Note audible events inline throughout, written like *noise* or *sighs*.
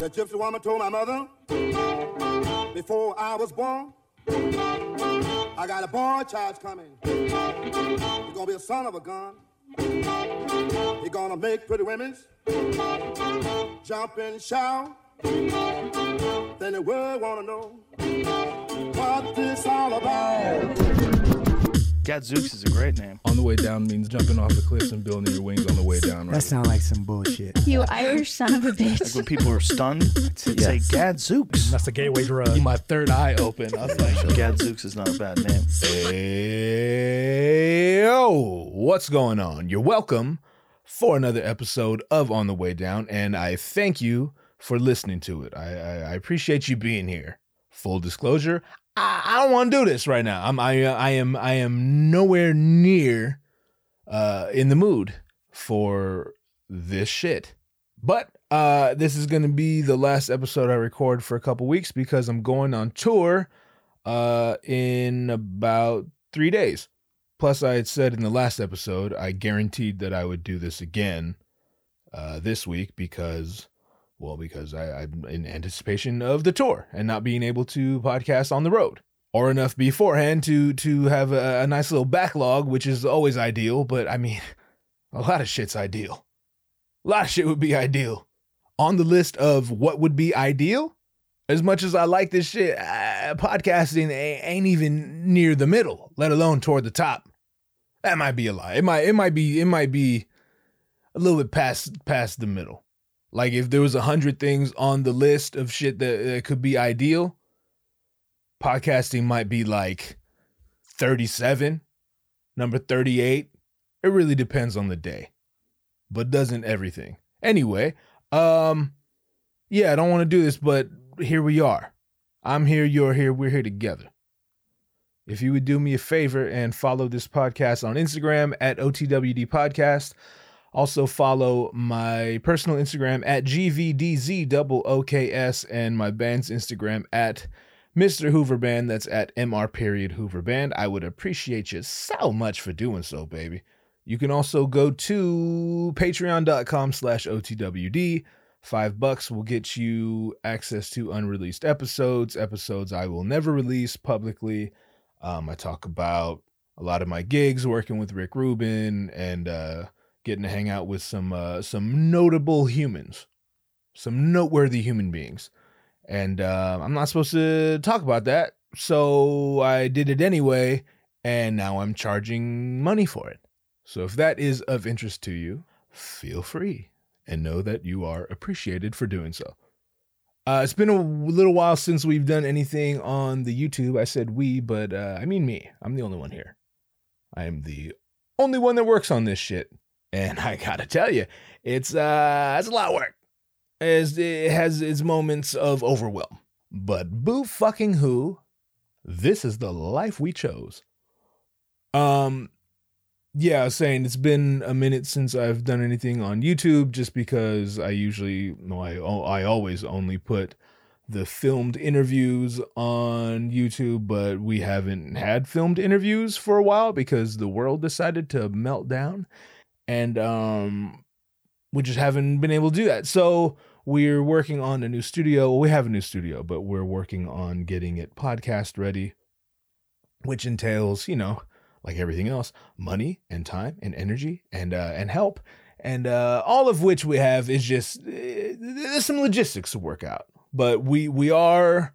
The gypsy woman told my mother before I was born, I got a boy child coming. He's gonna be a son of a gun. He's gonna make pretty women jump and shout. Then the world wanna know what this all about. Gadzooks is a great name. On the way down means jumping off the cliffs and building your wings on the way down. That Right? sounds like some bullshit. You Irish son of a Like bitch. when people are stunned, they'd say Gadzooks. That's a gateway drug. My third eye open. I was like, Gadzooks is not a bad name. Hey, yo, what's going on? You're welcome for another episode of On the Way Down, and I thank you for listening to it. I, I, I appreciate you being here. Full disclosure, I, I don't want to do this right now. I'm I, I am I am nowhere near uh, in the mood for this shit. But uh, this is going to be the last episode I record for a couple weeks because I'm going on tour uh, in about three days. Plus, I had said in the last episode, I guaranteed that I would do this again uh, this week because, well, because I, I'm in anticipation of the tour and not being able to podcast on the road or enough beforehand to to have a, a nice little backlog, which is always ideal. But I mean, *laughs* a lot of shit's ideal. A lot of shit would be ideal. On the list of what would be ideal, as much as I like this shit, uh, podcasting ain't even near the middle, let alone toward the top. That might be a lie. It might it might be it might be a little bit past past the middle. Like if there was a hundred things on the list of shit that, that could be ideal, podcasting might be like 37, number 38. It really depends on the day. But doesn't everything. Anyway, um yeah, I don't want to do this, but here we are. I'm here, you're here, we're here together. If you would do me a favor and follow this podcast on Instagram at OTWD Podcast. Also follow my personal Instagram at GVDZOOKS and my band's Instagram at Mr. Hoover Band. That's at MR period Hoover Band. I would appreciate you so much for doing so, baby. You can also go to patreon.com slash OTWD. Five bucks will get you access to unreleased episodes, episodes I will never release publicly. Um, I talk about a lot of my gigs working with Rick Rubin and uh, getting to hang out with some uh, some notable humans, some noteworthy human beings. And uh, I'm not supposed to talk about that, so I did it anyway, and now I'm charging money for it. So if that is of interest to you, feel free and know that you are appreciated for doing so. Uh, it's been a little while since we've done anything on the YouTube. I said we, but uh, I mean me. I'm the only one here. I am the only one that works on this shit, and *laughs* I gotta tell you, it's uh, it's a lot of work. As it has its moments of overwhelm, but boo fucking who, this is the life we chose. Um, yeah, I was saying it's been a minute since I've done anything on YouTube just because I usually, no, I, I always only put the filmed interviews on YouTube, but we haven't had filmed interviews for a while because the world decided to melt down and um we just haven't been able to do that. So we're working on a new studio. Well, we have a new studio, but we're working on getting it podcast ready, which entails, you know, like everything else, money and time and energy and uh, and help, and uh, all of which we have is just uh, there's some logistics to work out. But we we are,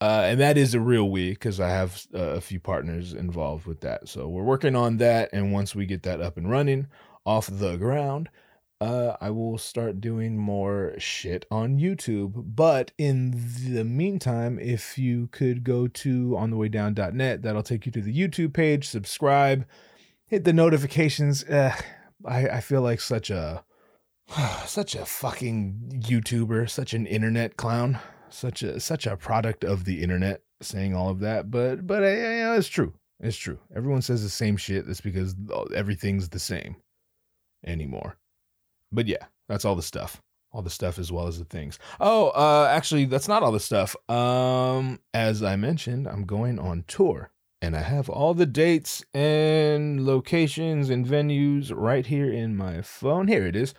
uh, and that is a real we because I have uh, a few partners involved with that. So we're working on that, and once we get that up and running off the ground, uh, I will start doing more shit on YouTube. But in the meantime, if you could go to onthewaydown.net, that'll take you to the YouTube page, subscribe, hit the notifications. Uh, *sighs* I, I feel like such a *sighs* such a fucking YouTuber, such an internet clown, such a such a product of the internet saying all of that. But but yeah, it's true. It's true. Everyone says the same shit. That's because everything's the same anymore. But yeah, that's all the stuff. All the stuff as well as the things. Oh, uh actually that's not all the stuff. Um as I mentioned, I'm going on tour and I have all the dates and locations and venues right here in my phone. Here it is.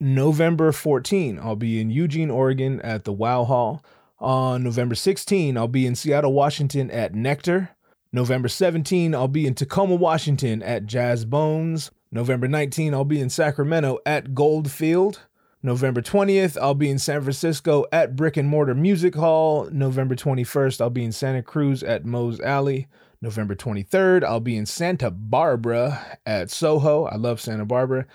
November 14, I'll be in Eugene, Oregon at the Wow Hall. On November 16, I'll be in Seattle, Washington at Nectar. November 17, I'll be in Tacoma, Washington at Jazz Bones. November 19, I'll be in Sacramento at Goldfield. November 20th, I'll be in San Francisco at Brick and Mortar Music Hall. November 21st, I'll be in Santa Cruz at Moe's Alley. November 23rd, I'll be in Santa Barbara at Soho. I love Santa Barbara.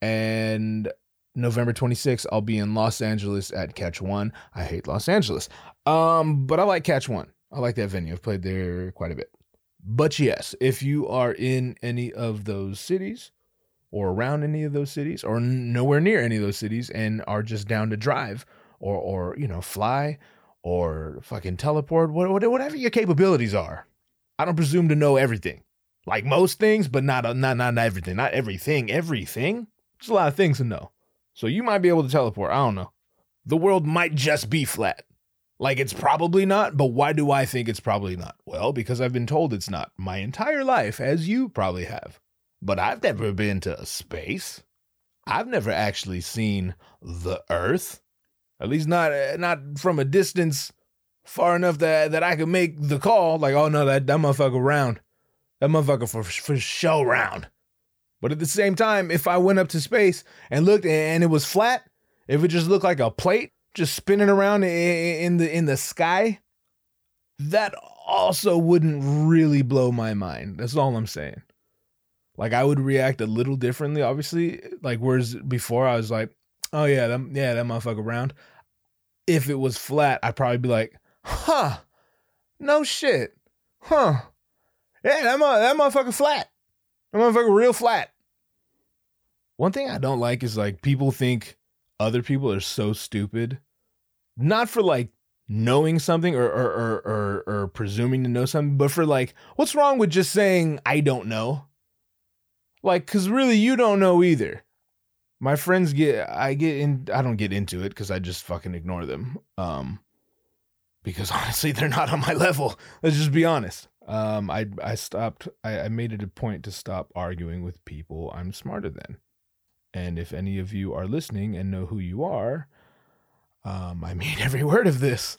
And November 26th, I'll be in Los Angeles at Catch One. I hate Los Angeles. Um, but I like Catch One. I like that venue. I've played there quite a bit. But yes, if you are in any of those cities or around any of those cities or nowhere near any of those cities and are just down to drive or or you know fly or fucking teleport whatever your capabilities are. I don't presume to know everything. Like most things, but not not not everything. Not everything. Everything. There's a lot of things to know. So you might be able to teleport. I don't know. The world might just be flat. Like it's probably not, but why do I think it's probably not? Well, because I've been told it's not my entire life, as you probably have. But I've never been to space. I've never actually seen the Earth. At least not uh, not from a distance far enough that that I could make the call. Like, oh no, that that motherfucker round. That motherfucker for for show round. But at the same time, if I went up to space and looked and it was flat, if it just looked like a plate just spinning around in the in the sky, that also wouldn't really blow my mind. That's all I'm saying. Like I would react a little differently, obviously. Like whereas before I was like, oh yeah, that, yeah, that motherfucker round. If it was flat, I'd probably be like, huh, no shit, huh, yeah, that that motherfucker flat, that motherfucker real flat. One thing I don't like is like people think other people are so stupid, not for like knowing something or or, or or or, presuming to know something, but for like, what's wrong with just saying I don't know? Like, cause really you don't know either. My friends get I get in I don't get into it because I just fucking ignore them. Um because *laughs* honestly they're not on my level. Let's just be honest. Um I I stopped I, I made it a point to stop arguing with people I'm smarter than. And if any of you are listening and know who you are, um, I mean every word of this.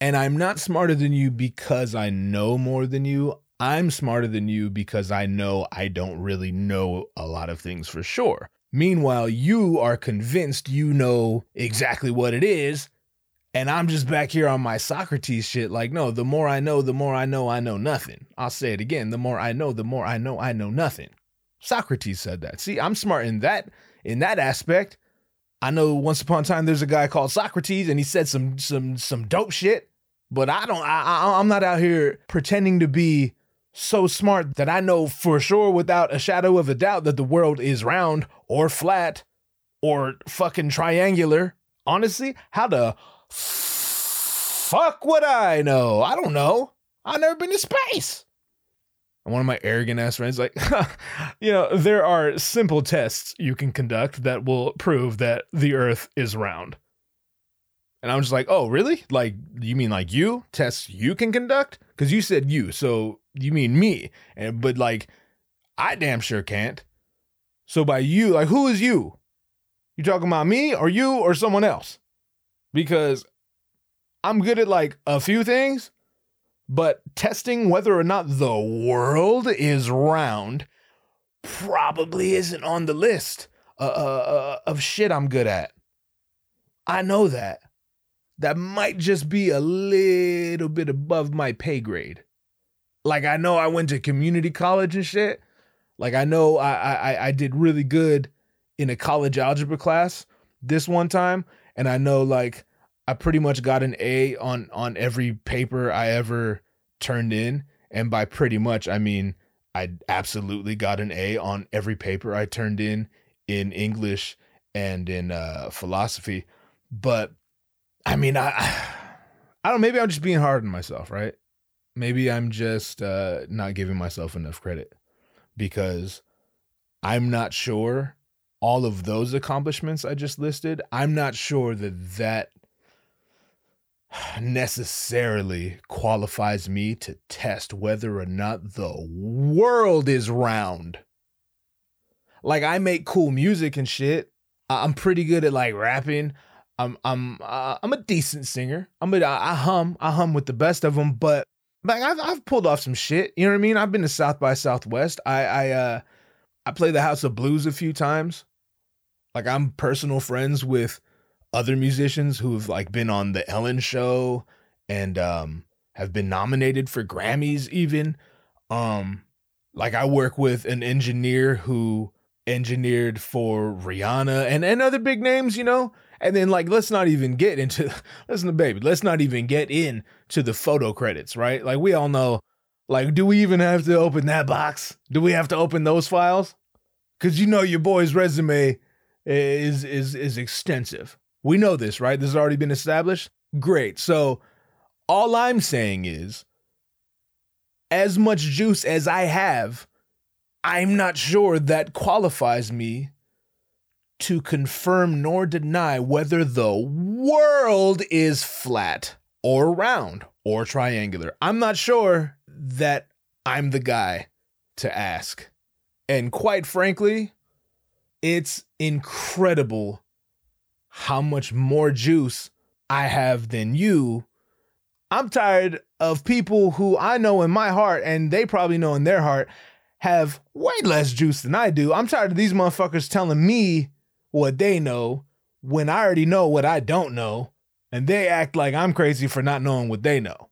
And I'm not smarter than you because I know more than you. I'm smarter than you because I know I don't really know a lot of things for sure. Meanwhile, you are convinced you know exactly what it is. And I'm just back here on my Socrates shit. Like, no, the more I know, the more I know I know nothing. I'll say it again. The more I know, the more I know I know nothing. Socrates said that. See, I'm smart in that in that aspect. I know once upon a time there's a guy called Socrates and he said some some some dope shit, but I don't I, I I'm not out here pretending to be so smart that I know for sure without a shadow of a doubt that the world is round or flat or fucking triangular. Honestly, how the fuck would I know? I don't know. I've never been to space. And one of my arrogant ass friends, like, *laughs* you know, there are simple tests you can conduct that will prove that the earth is round. And I'm just like, oh, really? Like, you mean like you? Tests you can conduct? Because you said you, so you mean me. And but like, I damn sure can't. So by you, like, who is you? You talking about me or you or someone else? Because I'm good at like a few things, but testing whether or not the world is round probably isn't on the list uh, uh, uh, of shit I'm good at. I know that. That might just be a little bit above my pay grade. Like I know I went to community college and shit. Like I know I I, I did really good in a college algebra class this one time, and I know like I pretty much got an A on on every paper I ever turned in, and by pretty much I mean I absolutely got an A on every paper I turned in in English and in uh, philosophy. But I mean, I I don't. Maybe I'm just being hard on myself, right? Maybe I'm just uh, not giving myself enough credit because I'm not sure all of those accomplishments I just listed. I'm not sure that that necessarily qualifies me to test whether or not the world is round. Like I make cool music and shit. I'm pretty good at like rapping. I'm I'm uh, I'm a decent singer. I'm a, I hum I hum with the best of them, but like I've I've pulled off some shit. You know what I mean? I've been to South by Southwest. I I uh I play the House of Blues a few times. Like I'm personal friends with other musicians who've like been on the Ellen show and um have been nominated for Grammys even. Um like I work with an engineer who engineered for Rihanna and and other big names, you know? And then like let's not even get into *laughs* listen to baby, let's not even get in to the photo credits, right? Like we all know like do we even have to open that box? Do we have to open those files? Cuz you know your boy's resume is is is extensive. We know this, right? This has already been established. Great. So all I'm saying is as much juice as I have, I'm not sure that qualifies me to confirm nor deny whether the world is flat or round or triangular. I'm not sure that I'm the guy to ask. And quite frankly, it's incredible how much more juice I have than you. I'm tired of people who I know in my heart and they probably know in their heart have way less juice than I do. I'm tired of these motherfuckers telling me what they know when I already know what I don't know, and they act like I'm crazy for not knowing what they know.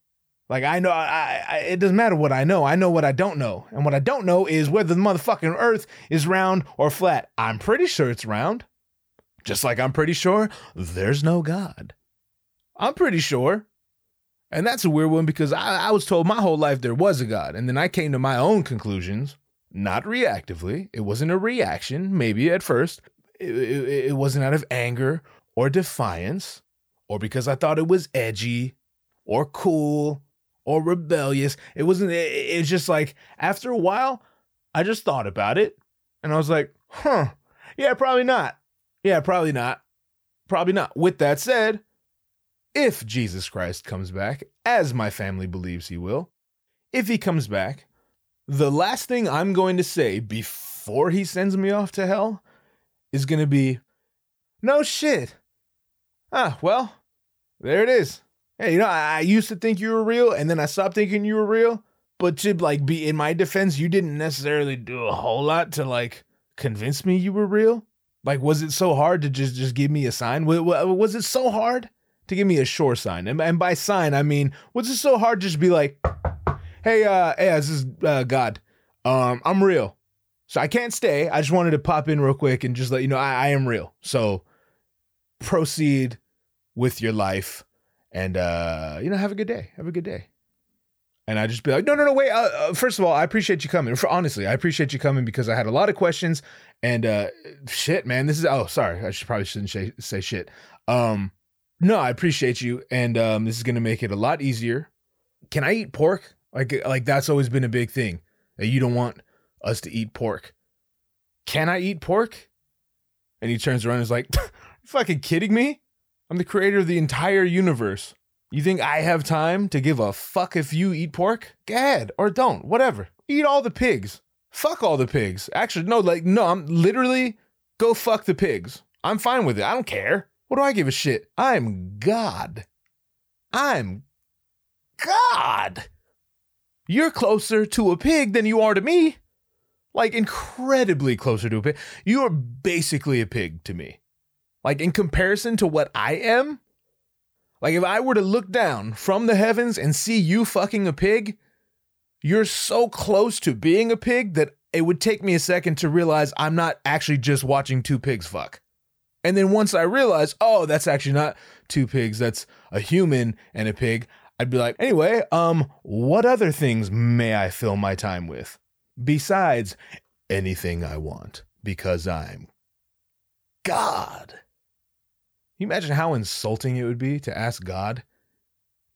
Like I know, I, I, it doesn't matter what I know. I know what I don't know, and what I don't know is whether the motherfucking Earth is round or flat. I'm pretty sure it's round, just like I'm pretty sure there's no God. I'm pretty sure. And that's a weird one because I, I was told my whole life there was a God. And then I came to my own conclusions, not reactively. It wasn't a reaction, maybe at first. It, it, it wasn't out of anger or defiance or because I thought it was edgy or cool or rebellious. It wasn't, it, it's just like after a while, I just thought about it and I was like, huh, yeah, probably not. Yeah, probably not. Probably not. With that said, if Jesus Christ comes back, as my family believes he will, if he comes back, the last thing I'm going to say before he sends me off to hell is going to be, no shit. Ah, well, there it is. Hey, you know, I, I used to think you were real, and then I stopped thinking you were real. But to like be in my defense, you didn't necessarily do a whole lot to like convince me you were real. Like, was it so hard to just just give me a sign? Was it so hard? to give me a sure sign. And, and by sign, I mean, was it so hard to just be like, hey, uh, hey, this is uh, God. Um, I'm real. So I can't stay. I just wanted to pop in real quick and just let you know I, I am real. So proceed with your life and, uh, you know, have a good day. Have a good day. And I just be like, no, no, no, wait. Uh, uh, first of all, I appreciate you coming. For, honestly, I appreciate you coming because I had a lot of questions. And uh, shit, man, this is. Oh, sorry, I should probably shouldn't say, say shit. Um, no, I appreciate you, and um, this is gonna make it a lot easier. Can I eat pork? Like, like that's always been a big thing you don't want us to eat pork. Can I eat pork? And he turns around and is like, *laughs* "Fucking kidding me? I'm the creator of the entire universe. You think I have time to give a fuck if you eat pork? Go ahead or don't, whatever. Eat all the pigs. Fuck all the pigs. Actually, no, like no, I'm literally go fuck the pigs. I'm fine with it. I don't care." What do I give a shit? I'm God. I'm God. You're closer to a pig than you are to me. Like, incredibly closer to a pig. You are basically a pig to me. Like, in comparison to what I am, like, if I were to look down from the heavens and see you fucking a pig, you're so close to being a pig that it would take me a second to realize I'm not actually just watching two pigs fuck. And then once I realize, oh, that's actually not two pigs, that's a human and a pig, I'd be like, anyway, um, what other things may I fill my time with? Besides anything I want, because I'm God. You imagine how insulting it would be to ask God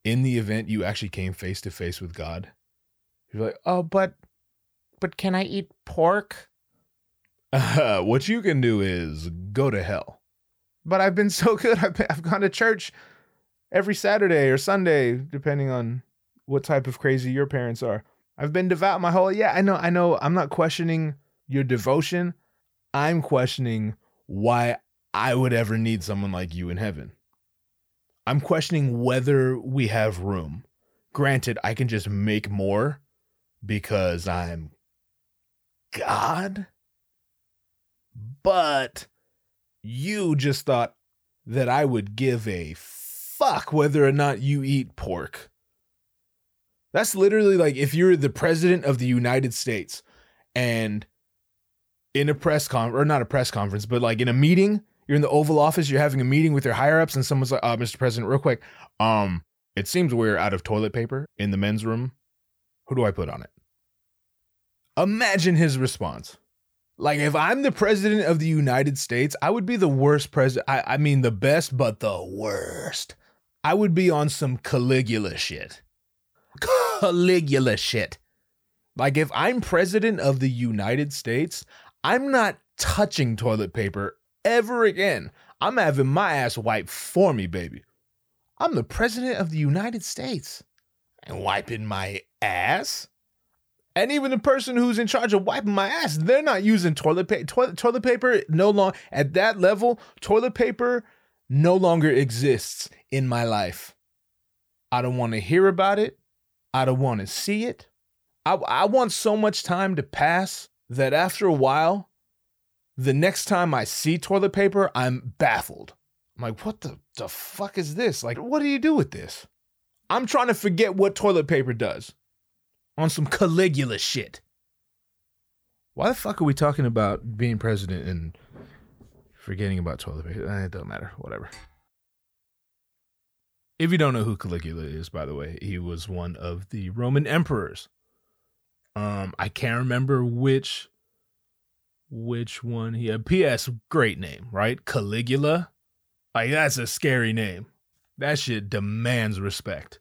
in the event you actually came face to face with God? You're like, oh, but, but can I eat pork? Uh, *laughs* what you can do is go to hell. But I've been so *laughs* good. I've, been, I've gone to church every Saturday or Sunday, depending on what type of crazy your parents are. I've been devout my whole yeah, I know, I know. I'm not questioning your devotion. I'm questioning why I would ever need someone like you in heaven. I'm questioning whether we have room. Granted, I can just make more because I'm God. But you just thought that I would give a fuck whether or not you eat pork. That's literally like if you're the president of the United States and in a press con or not a press conference, but like in a meeting, you're in the Oval Office, you're having a meeting with your higher ups, and someone's like, "Uh, Mr. President, real quick, um, it seems we're out of toilet paper in the men's room. Who do I put on it?" Imagine his response. Like if I'm the president of the United States, I would be the worst president. I, I mean the best, but the worst. I would be on some Caligula shit. Caligula shit. Like if I'm president of the United States, I'm not touching toilet paper ever again. I'm having my ass wiped for me, baby. I'm the president of the United States. And wiping my ass? And even the person who's in charge of wiping my ass, they're not using toilet paper. Toilet, toilet paper no longer at that level. Toilet paper no longer exists in my life. I don't want to hear about it. I don't want to see it. I, I want so much time to pass that after a while, the next time I see toilet paper, I'm baffled. I'm like, what the, the fuck is this? Like, what do you do with this? I'm trying to forget what toilet paper does on some *laughs* Caligula shit. Why the fuck are we talking about being president and forgetting about toilet paper? Eh, It don't matter. Whatever. If you don't know who Caligula is, by the way, he was one of the Roman emperors. Um, I can't remember which which one he had. P.S. Great name, right? Caligula. Like that's a scary name. That shit demands respect.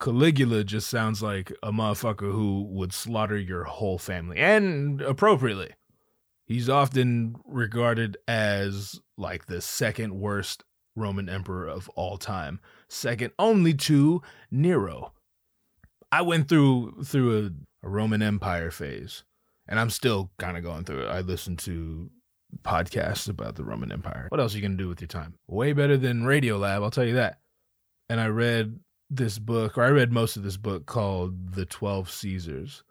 Caligula just sounds like a motherfucker who would slaughter your whole family, and appropriately. He's often regarded as like the second worst Roman emperor of all time, second only to Nero. I went through through a, a Roman Empire phase, and I'm still kind of going through it. I listen to podcasts about the Roman Empire. What else are you gonna do with your time? Way better than Radiolab, I'll tell you that. And I read this book, or I read most of this book called The Twelve Caesars,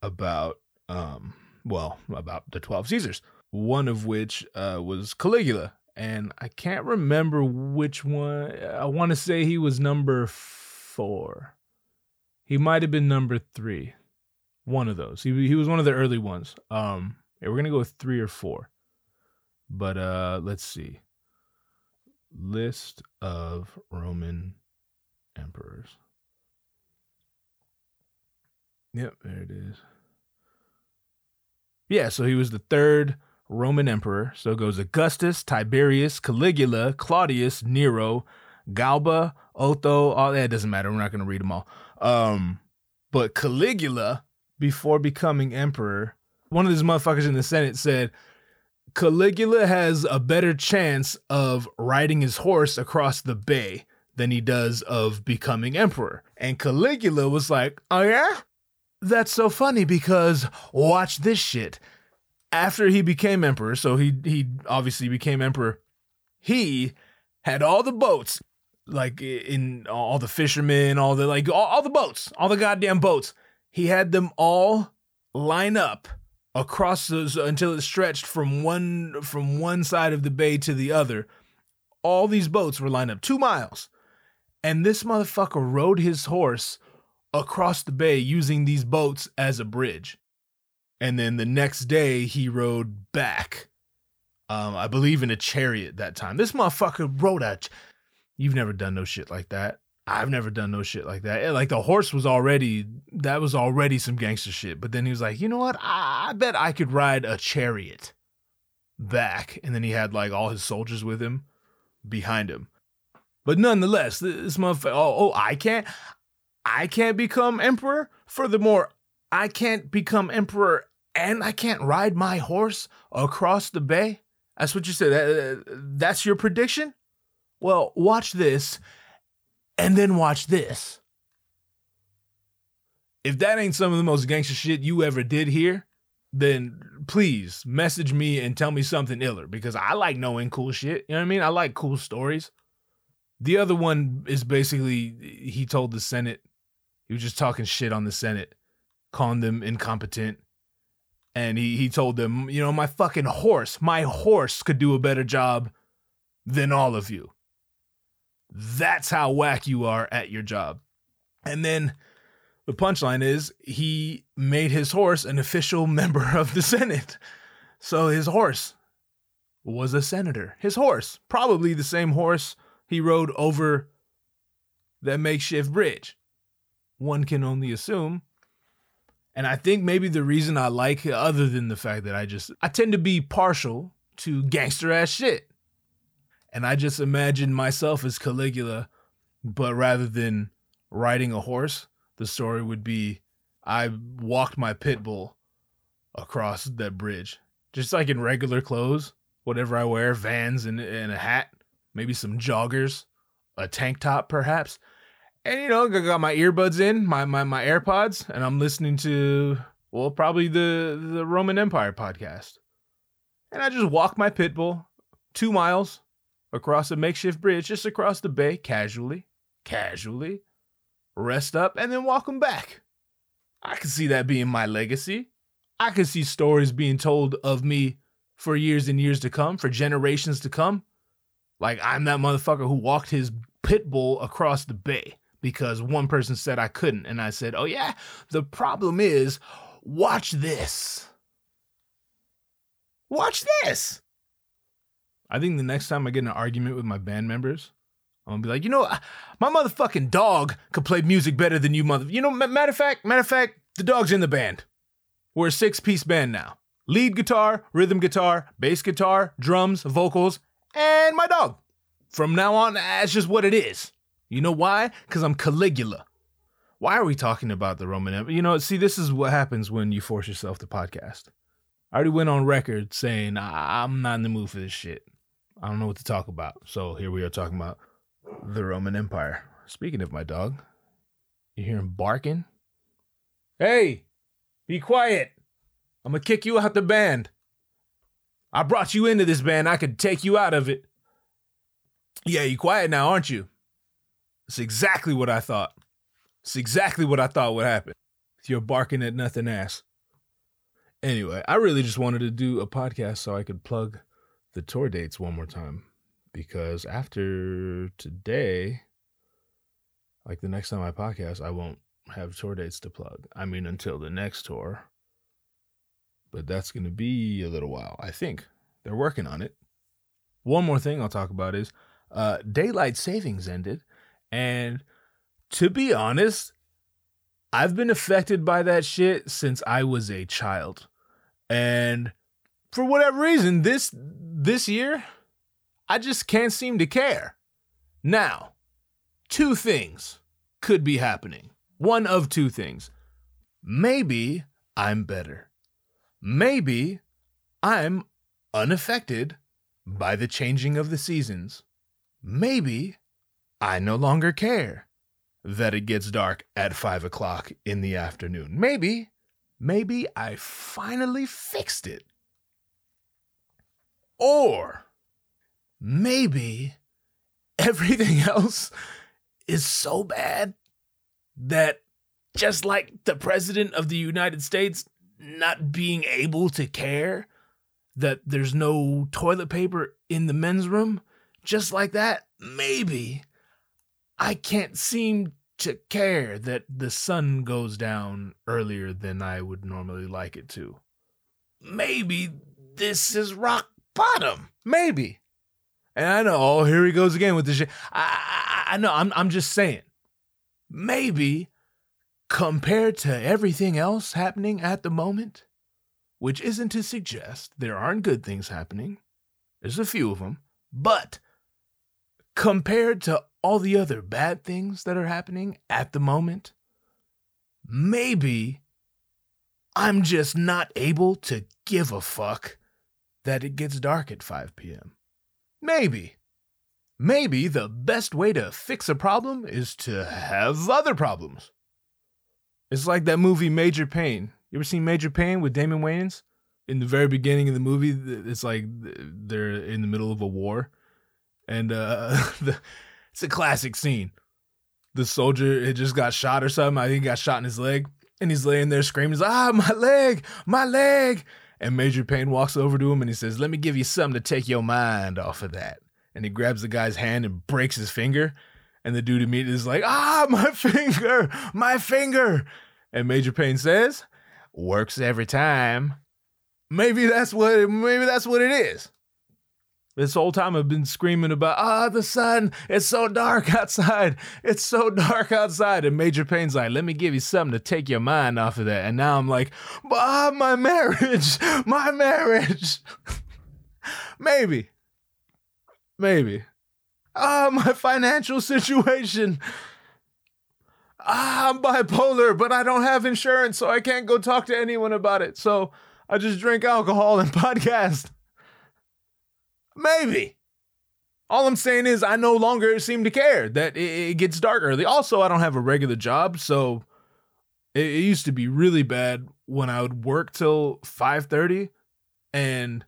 about um, well, about the twelve Caesars. One of which uh, was Caligula, and I can't remember which one. I want to say he was number four. He might have been number three. One of those. He he was one of the early ones. Um, yeah, we're gonna go with three or four. But uh, let's see. List of Roman emperors. Yep, there it is. Yeah, so he was the third Roman emperor. So goes Augustus, Tiberius, Caligula, Claudius, Nero, Galba, Otho. All that doesn't matter. We're not going to read them all. Um, but Caligula, before becoming emperor, one of these motherfuckers in the Senate said Caligula has a better chance of riding his horse across the bay than he does of becoming emperor. And Caligula was like, Oh, yeah? That's so funny because watch this shit. After he became emperor, so he he obviously became emperor, he had all the boats, like in all the fishermen, all the like all, all the boats, all the goddamn boats. He had them all line up across those until it stretched from one from one side of the bay to the other. All these boats were lined up two miles, and this motherfucker rode his horse across the bay using these boats as a bridge. And then the next day he rode back. Um, I believe in a chariot that time. This motherfucker rode a. Ch- You've never done no shit like that. I've never done no shit like that. Like the horse was already that was already some gangster shit. But then he was like, you know what? I, I bet I could ride a chariot back. And then he had like all his soldiers with him behind him. But nonetheless, this motherfucker. Oh, oh, I can't. I can't become emperor. Furthermore, I can't become emperor and I can't ride my horse across the bay. That's what you said. That, that's your prediction? Well, watch this and then watch this. If that ain't some of the most gangster shit you ever did here, then please message me and tell me something iller because I like knowing cool shit. You know what I mean? I like cool stories. The other one is basically he told the Senate, he was just talking shit on the Senate, calling them incompetent. And he, he told them, you know, my fucking horse, my horse could do a better job than all of you. That's how whack you are at your job. And then the punchline is he made his horse an official *laughs* member of the Senate. So his horse was a senator. His horse, probably the same horse he rode over that makeshift bridge. One can only assume. And I think maybe the reason I like it, other than the fact that I just, I tend to be partial to gangster ass shit. And I just imagine myself as Caligula, but rather than riding a horse, the story would be I walked my pit bull across that bridge, just like in regular clothes, whatever I wear, vans and, and a hat, maybe some joggers, a tank top perhaps. And you know, I got my earbuds in, my, my my AirPods, and I'm listening to well, probably the the Roman Empire podcast. And I just walk my pit bull two miles across a makeshift bridge, just across the bay, casually, casually, rest up, and then walk them back. I can see that being my legacy. I can see stories being told of me for years and years to come, for generations to come. Like I'm that motherfucker who walked his pit bull across the bay because one person said I couldn't. And I said, Oh, yeah, the problem is, watch this. Watch this. I think the next time I get in an argument with my band members, I'm gonna be like, you know, my motherfucking dog could play music better than you, mother. You know, matter of fact, matter of fact, the dog's in the band. We're a six piece band now lead guitar, rhythm guitar, bass guitar, drums, vocals, and my dog. From now on, that's just what it is. You know why? Because I'm Caligula. Why are we talking about the Roman Empire? You know, see, this is what happens when you force yourself to podcast. I already went on record saying I'm not in the mood for this shit. I don't know what to talk about. So here we are talking about the Roman Empire. Speaking of my dog, you hear him barking? Hey, be quiet. I'm gonna kick you out the band. I brought you into this band. I could take you out of it. Yeah, you quiet now, aren't you? It's exactly what I thought. It's exactly what I thought would happen. You're barking at nothing ass. Anyway, I really just wanted to do a podcast so I could plug the tour dates one more time. Because after today, like the next time I podcast, I won't have tour dates to plug. I mean, until the next tour. But that's going to be a little while, I think. They're working on it. One more thing I'll talk about is uh, daylight savings ended and to be honest, I've been affected by that shit since I was a child. And for whatever reason, this this year, I just can't seem to care. Now, two things could be happening. One of two things. Maybe I'm better. Maybe I'm unaffected by the changing of the seasons. Maybe I no longer care that it gets dark at five o'clock in the afternoon. Maybe, maybe I finally fixed it. Or maybe everything *laughs* else is so bad that just like the president of the United States not being able to care that there's no toilet paper in the men's room, just like that, maybe I can't seem to care that the sun goes down earlier than I would normally like it to. Maybe this is rock bottom. Maybe. And I know, oh, here he goes again with this shit. I, I, I know, I'm, I'm just saying. Maybe compared to everything else happening at the moment, which isn't to suggest there aren't good things happening, there's a few of them, but compared to all the other bad things that are happening at the moment, maybe I'm just not able to give a fuck that it gets dark at 5 p.m. Maybe. Maybe the best way to fix a problem is to have other problems. It's like that movie Major Payne. You ever seen Major Payne with Damon Wayans? In the very beginning of the movie, it's like they're in the middle of a war, and uh, *laughs* it's a classic scene. The soldier had just got shot or something. I think he got shot in his leg, and he's laying there screaming, "Ah, my leg, my leg!" And Major Payne walks over to him and he says, "Let me give you something to take your mind off of that." And he grabs the guy's hand and breaks his finger. And the dude immediately is like, "Ah, my *laughs* finger, my finger!" And Major Payne says, "Works every time." Maybe that's what. It, maybe that's what it is. This whole time I've been screaming about, ah, the sun, it's so dark *laughs* outside. It's so dark outside. And Major Payne's like, let me give you something to take your mind off of that. And now I'm like, ah, my marriage, *laughs* my marriage. Maybe. Maybe. Ah, my financial situation. Ah, I'm bipolar, but I don't have insurance, so I can't go talk to anyone about it. So I just drink alcohol and *laughs* podcast. Maybe. All I'm saying is I no longer seem to care that it, gets dark early. Also, I don't have a regular job, so it, used to be really bad when I would work till 5:30 and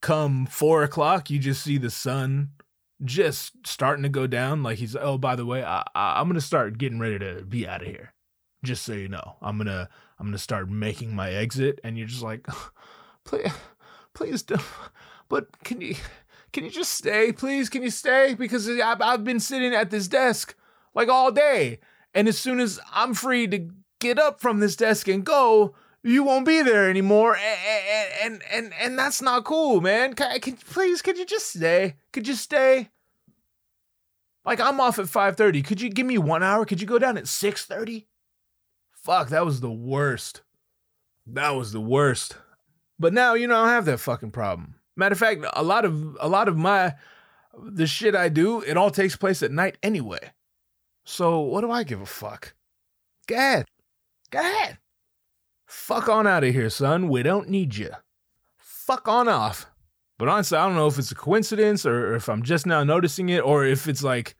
come four o'clock, you just see the sun just starting to go down. Like he's, oh, by the way, I, I, I'm gonna start getting ready to be out of here. Just so you know, I'm gonna I'm gonna start making my exit, and you're just like, *laughs* please, please don't. But can you can you just stay, please? Can you stay? Because I've, I've been sitting at this desk like all day, and as soon as I'm free to get up from this desk and go, you won't be there anymore, and and and, and that's not cool, man. Can, can please? Could you just stay? Could you stay? Like I'm off at 5:30. Could you give me 1 hour? Could you go down at 6:30? Fuck, that was the worst. That was the worst. But now, you know, I don't have that fucking problem. Matter of fact, a lot of a lot of my the shit I do, it all takes place at night anyway. So what do I give a fuck? Go ahead. Go ahead. Fuck on out of here, son. We don't need you. Fuck on off. But honestly, I don't know if it's a coincidence or if I'm just now noticing it or if it's like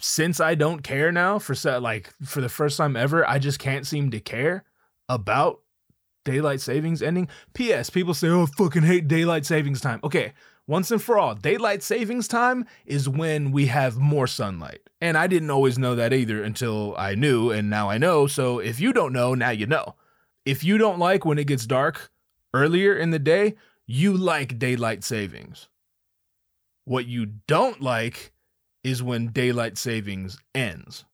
since I don't care now for like for the first time ever, I just can't seem to care about daylight savings ending. P.S. People say, "Oh, I fucking hate daylight savings time." Okay, once and for all, daylight savings time is when we have more sunlight. And I didn't always know that either until I knew, and now I know. So if you don't know, now you know. If you don't like when it gets dark earlier in the day, you like daylight savings. What you don't like is when daylight savings ends.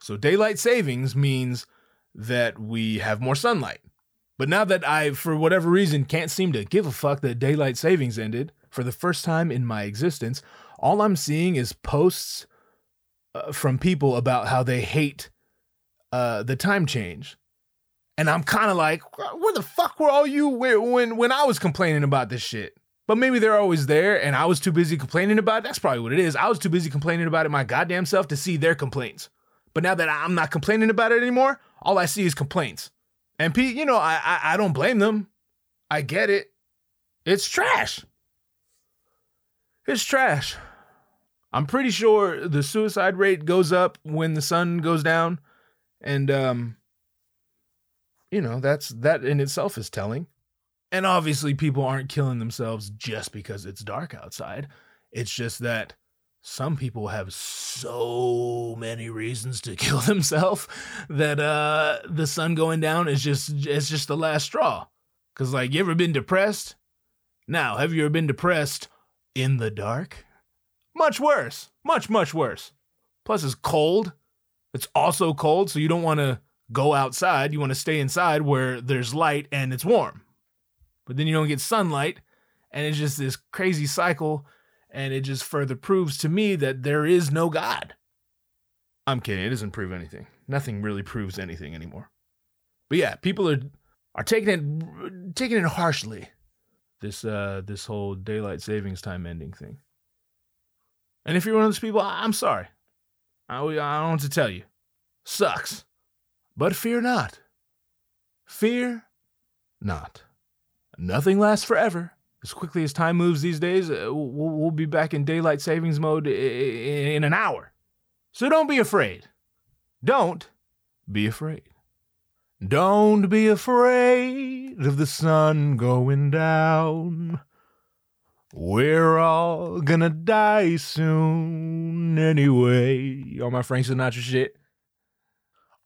So daylight savings means that we have more sunlight. But now that I, for whatever reason, can't seem to give a fuck that daylight savings ended for the first time in my existence, all I'm seeing is posts uh, from people about how they hate uh, the time change. And I'm kind of like, where the fuck were all you when when I was complaining about this shit? But maybe they're always there, and I was too busy complaining about it. That's probably what it is. I was too busy complaining about it my goddamn self to see their complaints. But now that I'm not complaining about it anymore, all I see is complaints. And Pete, you know, I, I I don't blame them. I get it. It's trash. It's trash. I'm pretty sure the suicide rate goes up when the sun goes down, and um, you know that's that in itself is telling. And obviously, people aren't killing themselves just because it's dark outside. It's just that some people have so many reasons to *laughs* kill themselves that uh the sun going down is just it's just the last straw. Because like you ever been depressed? Now have you ever been depressed in the dark? Much worse. Much much worse. Plus it's cold. It's also cold so you don't want to go outside you want to stay inside where there's light and it's warm but then you don't get sunlight and it's just this crazy cycle and it just further proves to me that there is no God. I'm kidding. It doesn't prove anything. Nothing really proves anything anymore. But yeah, people are are taking it taking it harshly. This uh this whole daylight savings time ending thing. And if you're one of those people, I'm sorry. I, I don't what to tell you. Sucks. But fear not. Fear not. Nothing lasts forever as quickly as time moves these days, uh, we'll, we'll be back in daylight savings mode in an hour. So don't be afraid. Don't be afraid. Don't be afraid of the sun going down. We're all gonna die soon anyway. All my Frank Sinatra shit.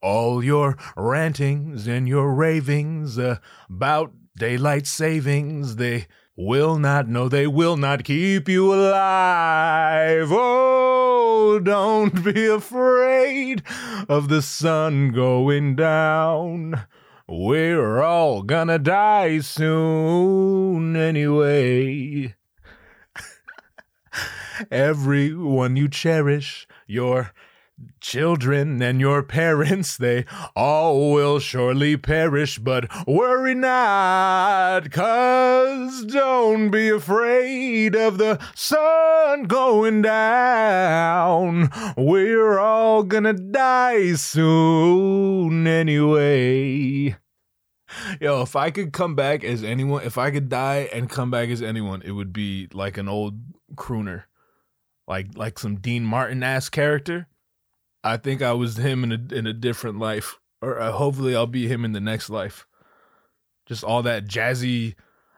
All your rantings and your ravings about daylight savings, they will not, no, they will not keep you alive. Oh, don't be afraid of the sun going down. We're all gonna die soon anyway. *laughs* Everyone you cherish, your children and your parents, they all will surely perish, but worry not, cause don't be afraid of the sun going down. We're all gonna die soon anyway. Yo, if I could come back as anyone, if I could die and come back as anyone, it would be like an old crooner. Like like some Dean Martin ass character I think I was him in a in a different life, or uh, hopefully I'll be him in the next life. Just all that jazzy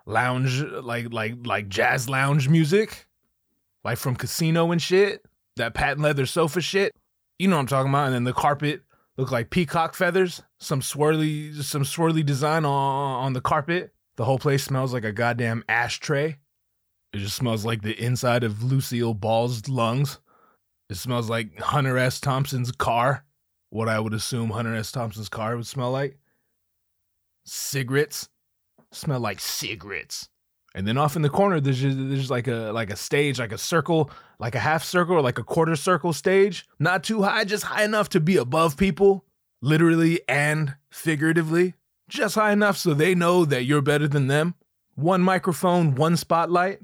lounge, like like like jazz lounge music, like from Casino and shit. That patent leather sofa shit. You know what I'm talking about. And then the carpet looked like peacock feathers. Some swirly some swirly design on on the carpet. The whole place smells like a goddamn ashtray. It just smells like the inside of Lucille Ball's lungs. It smells like Hunter S. Thompson's car. What I would assume Hunter S. Thompson's car would smell like. Cigarettes. Smell like cigarettes. And then off in the corner, there's just, there's like a like a stage, like a circle, like a half circle or like a quarter circle stage. Not too high, just high enough to be above people, literally and figuratively. Just high enough so they know that you're better than them. One microphone, one spotlight.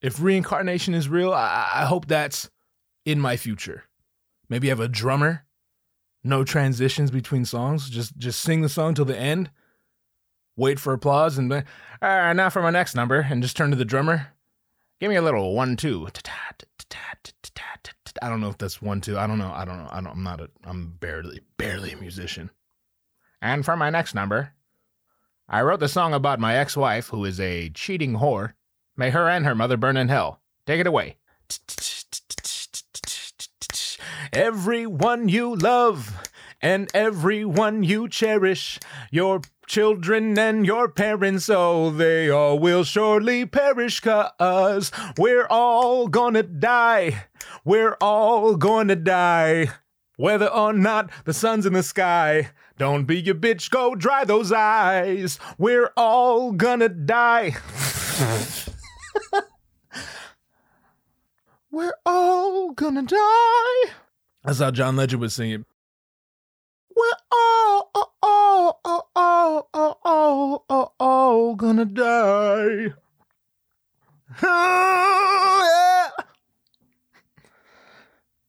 If reincarnation is real, I, I hope that's in my future. Maybe have a drummer, no transitions between songs, just just sing the song till the end, wait for applause, and uh, now for my next number, and just turn to the drummer. Give me a little one two. I don't know if that's one two. I don't know. I don't know. I don't, I'm not a. I'm barely barely a musician. And for my next number, I wrote the song about my ex-wife who is a cheating whore. May her and her mother burn in hell. Take it away. Everyone you love and everyone you cherish, your children and your parents, oh, they all will surely perish, cause we're all gonna die. We're all gonna die. Whether or not the sun's in the sky, don't be a bitch, go dry those eyes. We're all gonna die. *laughs* We're all gonna die. That's how John Legend would sing it. We're all, all, all, all, all, all, all, all, all gonna die. Oh, yeah.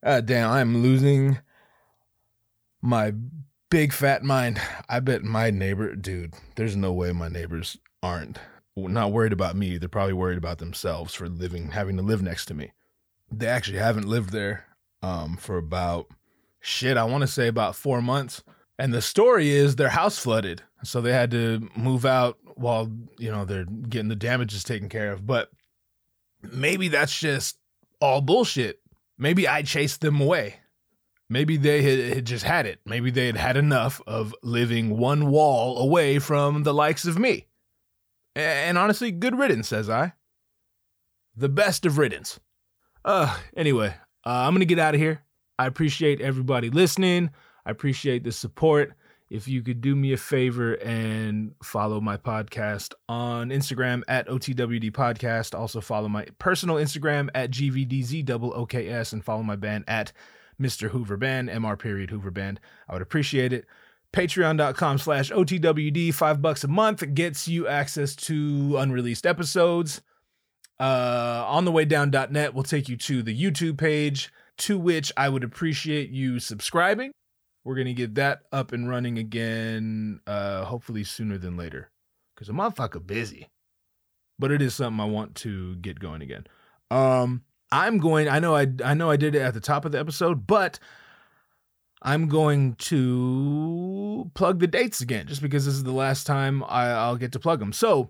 Ah, damn, I'm losing my big fat mind. I bet my neighbor, dude, there's no way my neighbors aren't not worried about me. They're probably worried about themselves for living, having to live next to me. They actually haven't lived there um, for about shit, I want to say about four months. And the story is their house flooded. So they had to move out while, you know, they're getting the damages taken care of. But maybe that's just all bullshit. Maybe I chased them away. Maybe they had, had just had it. Maybe they had had enough of living one wall away from the likes of me. And honestly, good riddance, says I. The best of riddance. Uh, anyway, uh, I'm going to get out of here. I appreciate everybody listening. I appreciate the support. If you could do me a favor and follow my podcast on Instagram at OTWD Podcast. Also follow my personal Instagram at GVDZOOKS and follow my band at Mr. Hoover Band, MR period Hoover Band. I would appreciate it. Patreon.com slash OTWD, five bucks a month gets you access to unreleased episodes uh, on the way down.net will take you to the YouTube page, to which I would appreciate you subscribing. We're going to get that up and running again, uh, hopefully sooner than later, because a motherfucker busy. But it is something I want to get going again. Um, I'm going. I know. I I know. I did it at the top of the episode, but I'm going to plug the dates again, just because this is the last time I, I'll get to plug them. So,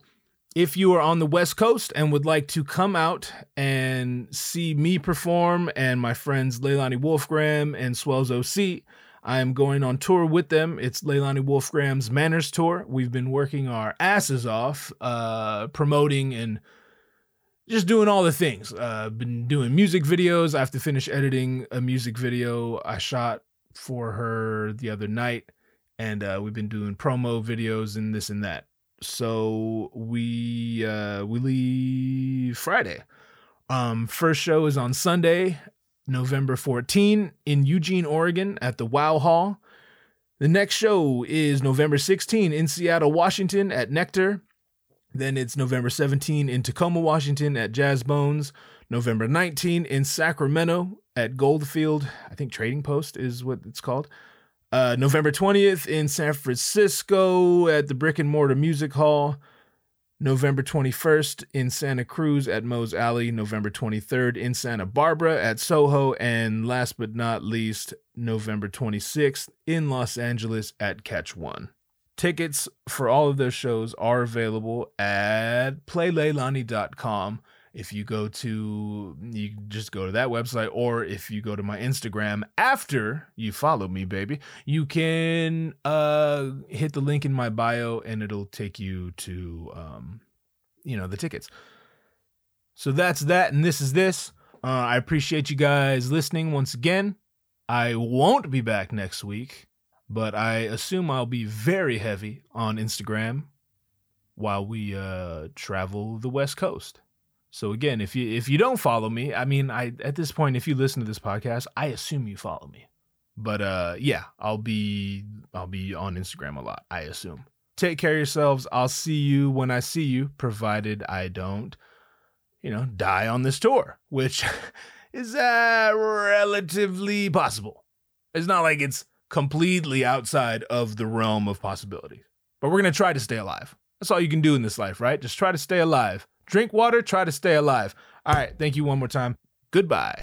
if you are on the West Coast and would like to come out and see me perform and my friends Leilani Wolfgramm and Swells OC, I am going on tour with them. It's Leilani Wolfgramm's Manners Tour. We've been working our asses off, uh, promoting and just doing all the things. Uh, been doing music videos. I have to finish editing a music video I shot for her the other night, and uh, we've been doing promo videos and this and that. So we uh, we leave Friday. Um, first show is on Sunday, November 14 in Eugene, Oregon at the Wow Hall. The next show is November 16 in Seattle, Washington at Nectar. Then it's November 17 in Tacoma, Washington at Jazz Bones. November 19 in Sacramento at Goldfield. I think Trading Post is what it's called. Uh, November 20th in San Francisco at the Brick and Mortar Music Hall. November 21st in Santa Cruz at Moe's Alley. November 23rd in Santa Barbara at Soho. And last but not least, November 26th in Los Angeles at Catch One. Tickets for all of those shows are available at playleilani.com if you go to you just go to that website or if you go to my instagram after you follow me baby you can uh hit the link in my bio and it'll take you to um you know the tickets. So that's that and this is this. Uh, i appreciate you guys listening once again. I won't be back next week but i assume i'll be very heavy on instagram while we uh travel the west coast so again, if you if you don't follow me, I mean, I at this point, if you listen to this podcast, I assume you follow me. But uh, yeah, I'll be I'll be on Instagram a lot. I assume. Take care of yourselves. I'll see you when I see you, provided I don't, you know, die on this tour, which *laughs* is uh, relatively possible. It's not like it's completely outside of the realm of possibilities. But we're gonna try to stay alive. That's all you can do in this life, right? Just try to stay alive. Drink water, try to stay alive. All right, thank you one more time. Goodbye.